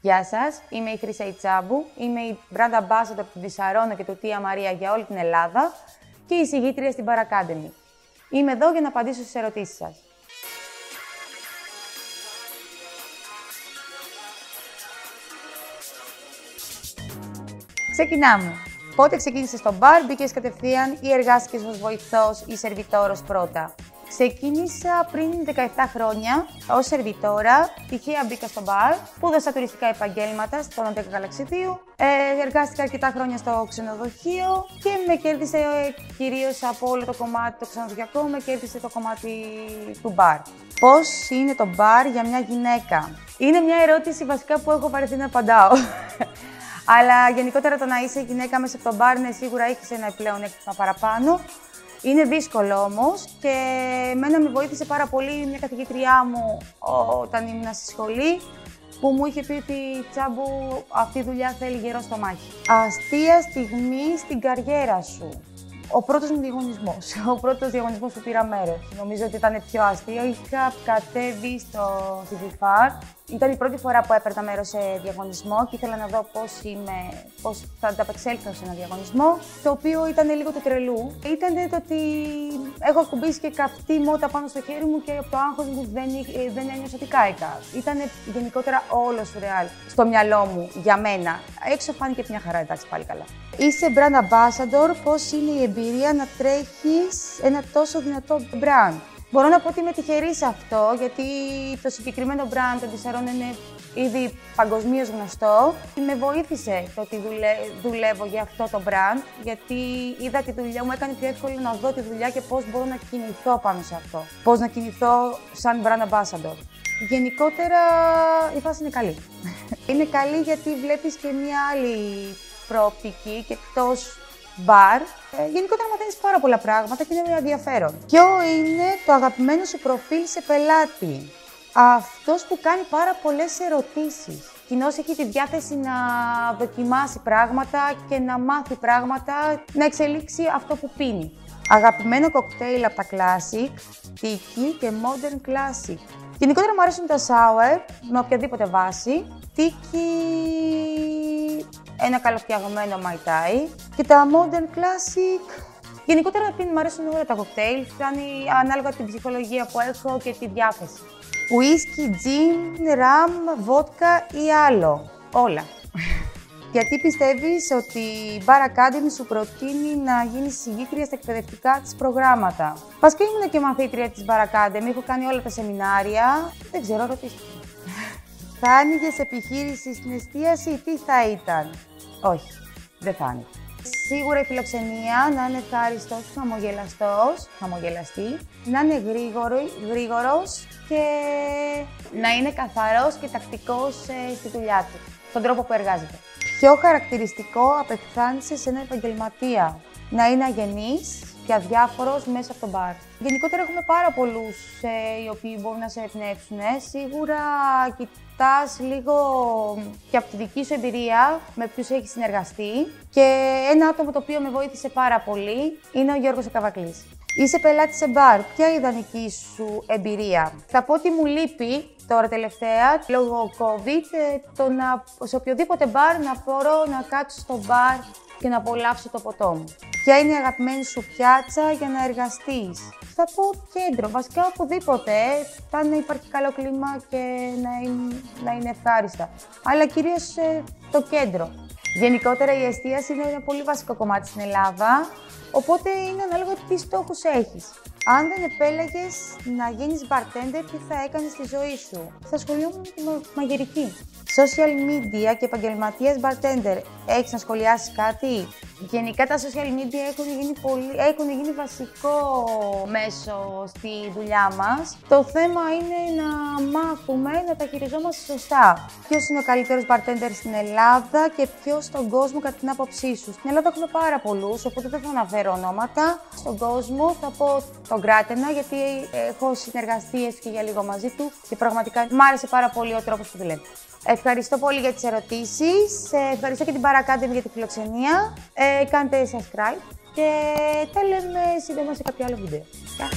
Γεια σας, είμαι η Χρυσά Ιτσάμπου, είμαι η brand ambassador του Δυσαρώνο και του Τία Μαρία για όλη την Ελλάδα και η συγγήτρια στην Bar Academy. Είμαι εδώ για να απαντήσω στις ερωτήσεις σας. Ξεκινάμε. Πότε ξεκίνησες στο μπαρ, μπήκες κατευθείαν ή εργάστηκες ως βοηθός ή σερβιτόρος πρώτα; Ξεκίνησα πριν 17 χρόνια ως σερβιτόρα. Τυχαία μπήκα στο μπαρ, σπούδασα τουριστικά επαγγέλματα στον Αντέκα Γαλαξιδίου. Ε, εργάστηκα αρκετά χρόνια στο ξενοδοχείο και με κέρδισε ε, κυρίως από όλο το κομμάτι το ξενοδοχειακό, με κέρδισε το κομμάτι του μπαρ. Πώς είναι το μπαρ για μια γυναίκα, Είναι μια ερώτηση βασικά που έχω βαρεθεί να απαντάω. Αλλά γενικότερα το να είσαι γυναίκα μέσα από τον μπαρ, ναι, σίγουρα έχεις ένα επιπλέον έκτημα παραπάνω. Είναι δύσκολο όμως και εμένα με βοήθησε πάρα πολύ μια καθηγήτριά μου όταν ήμουν στη σχολή που μου είχε πει ότι τσάμπου αυτή η δουλειά θέλει γερό στο μάχη. Αστεία στιγμή στην καριέρα σου. Ο πρώτος μου διαγωνισμός, ο πρώτος διαγωνισμός που πήρα μέρος. Νομίζω ότι ήταν πιο αστείο. Είχα κατέβει στο CDFAR ήταν η πρώτη φορά που έπαιρνα μέρος σε διαγωνισμό και ήθελα να δω πώς πώς θα ανταπεξέλθω σε ένα διαγωνισμό. Το οποίο ήταν λίγο του τρελού. Ήταν το ότι έχω ακουμπήσει και καυτή μότα πάνω στο χέρι μου και από το άγχος μου δεν, δεν ένιωσα ότι κάηκα. Ήταν γενικότερα όλο σουρεάλ στο μυαλό μου για μένα. Έξω φάνηκε μια χαρά, εντάξει πάλι καλά. Είσαι brand ambassador, πώς είναι η εμπειρία να τρέχεις ένα τόσο δυνατό brand; Μπορώ να πω ότι είμαι τυχερή σε αυτό, γιατί το συγκεκριμένο brand των Τεσσαρών είναι ήδη παγκοσμίως γνωστό. Με βοήθησε το ότι δουλεύω για αυτό το brand, γιατί είδα τη δουλειά μου, έκανε πιο εύκολο να δω τη δουλειά και πώς μπορώ να κινηθώ πάνω σε αυτό. Πώς να κινηθώ σαν brand ambassador. Γενικότερα η φάση είναι καλή. είναι καλή γιατί βλέπεις και μια άλλη προοπτική και εκτός μπαρ. Ε, γενικότερα μαθαίνεις πάρα πολλά πράγματα και είναι ενδιαφέρον. Ποιο είναι το αγαπημένο σου προφίλ σε πελάτη; Αυτός που κάνει πάρα πολλές ερωτήσεις. Κοινώ έχει τη διάθεση να δοκιμάσει πράγματα και να μάθει πράγματα, να εξελίξει αυτό που πίνει. Αγαπημένο κοκτέιλ από τα Classic, Tiki και Modern Classic. Γενικότερα μου αρέσουν τα sour με οποιαδήποτε βάση. Tiki ένα καλοφτιαγμένο Mai Tai και τα Modern Classic. Γενικότερα μου αρέσουν όλα τα κοκτέιλ, φτάνει ανάλογα την ψυχολογία που έχω και τη διάθεση. Whisky, gin, rum, βότκα ή άλλο. Όλα. Γιατί πιστεύεις ότι η Bar Academy σου προτείνει να γίνεις συγγήτρια στα εκπαιδευτικά της προγράμματα; Βασικά ήμουν και μαθήτρια της Bar Academy, έχω κάνει όλα τα σεμινάρια. Δεν ξέρω, ρωτήστε. θα άνοιγες επιχείρηση στην εστίαση, τι θα ήταν; Όχι, δεν θα Σίγουρα η φιλοξενία να είναι ευχάριστος, χαμογελαστός, χαμογελαστή, να είναι γρήγορο, γρήγορος και να είναι καθαρός και τακτικός ε, στη δουλειά του, στον τρόπο που εργάζεται. Πιο χαρακτηριστικό απεχθάνεσαι σε ένα επαγγελματία. Να είναι αγενής και αδιάφορος μέσα από τον μπαρ. Γενικότερα έχουμε πάρα πολλούς ε, οι οποίοι μπορούν να σε εμπνεύσουν. Σίγουρα κοιτάς λίγο και από τη δική σου εμπειρία με ποιους έχεις συνεργαστεί και ένα άτομο το οποίο με βοήθησε πάρα πολύ είναι ο Γιώργος Καβακλής. Είσαι πελάτης σε μπαρ. Ποια είναι η ιδανική σου εμπειρία; Θα πω ότι μου λείπει τώρα τελευταία, λόγω COVID, ε, το να σε οποιοδήποτε μπαρ να μπορώ να κάτσω στο μπαρ και να απολαύσω το ποτό μου. Ποια είναι η αγαπημένη σου πιάτσα για να εργαστείς; Θα πω κέντρο, βασικά οπουδήποτε, θα να υπάρχει καλό κλίμα και να είναι, να είναι ευχάριστα. Αλλά κυρίως ε, το κέντρο. Γενικότερα η εστίαση είναι ένα πολύ βασικό κομμάτι στην Ελλάδα, οπότε είναι ανάλογα τι στόχους έχεις. Αν δεν επέλεγες να γίνεις bartender, τι θα έκανες στη ζωή σου; Θα ασχολιόμουν με τη μαγειρική. Social media και επαγγελματίας bartender. Έχεις να σχολιάσεις κάτι; Γενικά τα social media έχουν γίνει, πολύ, έχουν γίνει βασικό μέσο στη δουλειά μας. Το θέμα είναι να μάθουμε να τα χειριζόμαστε σωστά. Ποιος είναι ο καλύτερος bartender στην Ελλάδα και ποιος στον κόσμο κατά την άποψή σου. Στην Ελλάδα έχουμε πάρα πολλούς, οπότε δεν θα αναφέρω ονόματα. Στον κόσμο θα πω τον Κράτενα, γιατί έχω συνεργαστεί έστω και για λίγο μαζί του και πραγματικά μου άρεσε πάρα πολύ ο τρόπος που δουλεύει. Ευχαριστώ πολύ για τις ερωτήσεις. Ε, ευχαριστώ και την Παρακάντε για τη φιλοξενία. Ε, κάντε subscribe και τα λέμε σύντομα σε κάποιο άλλο βίντεο. Γεια.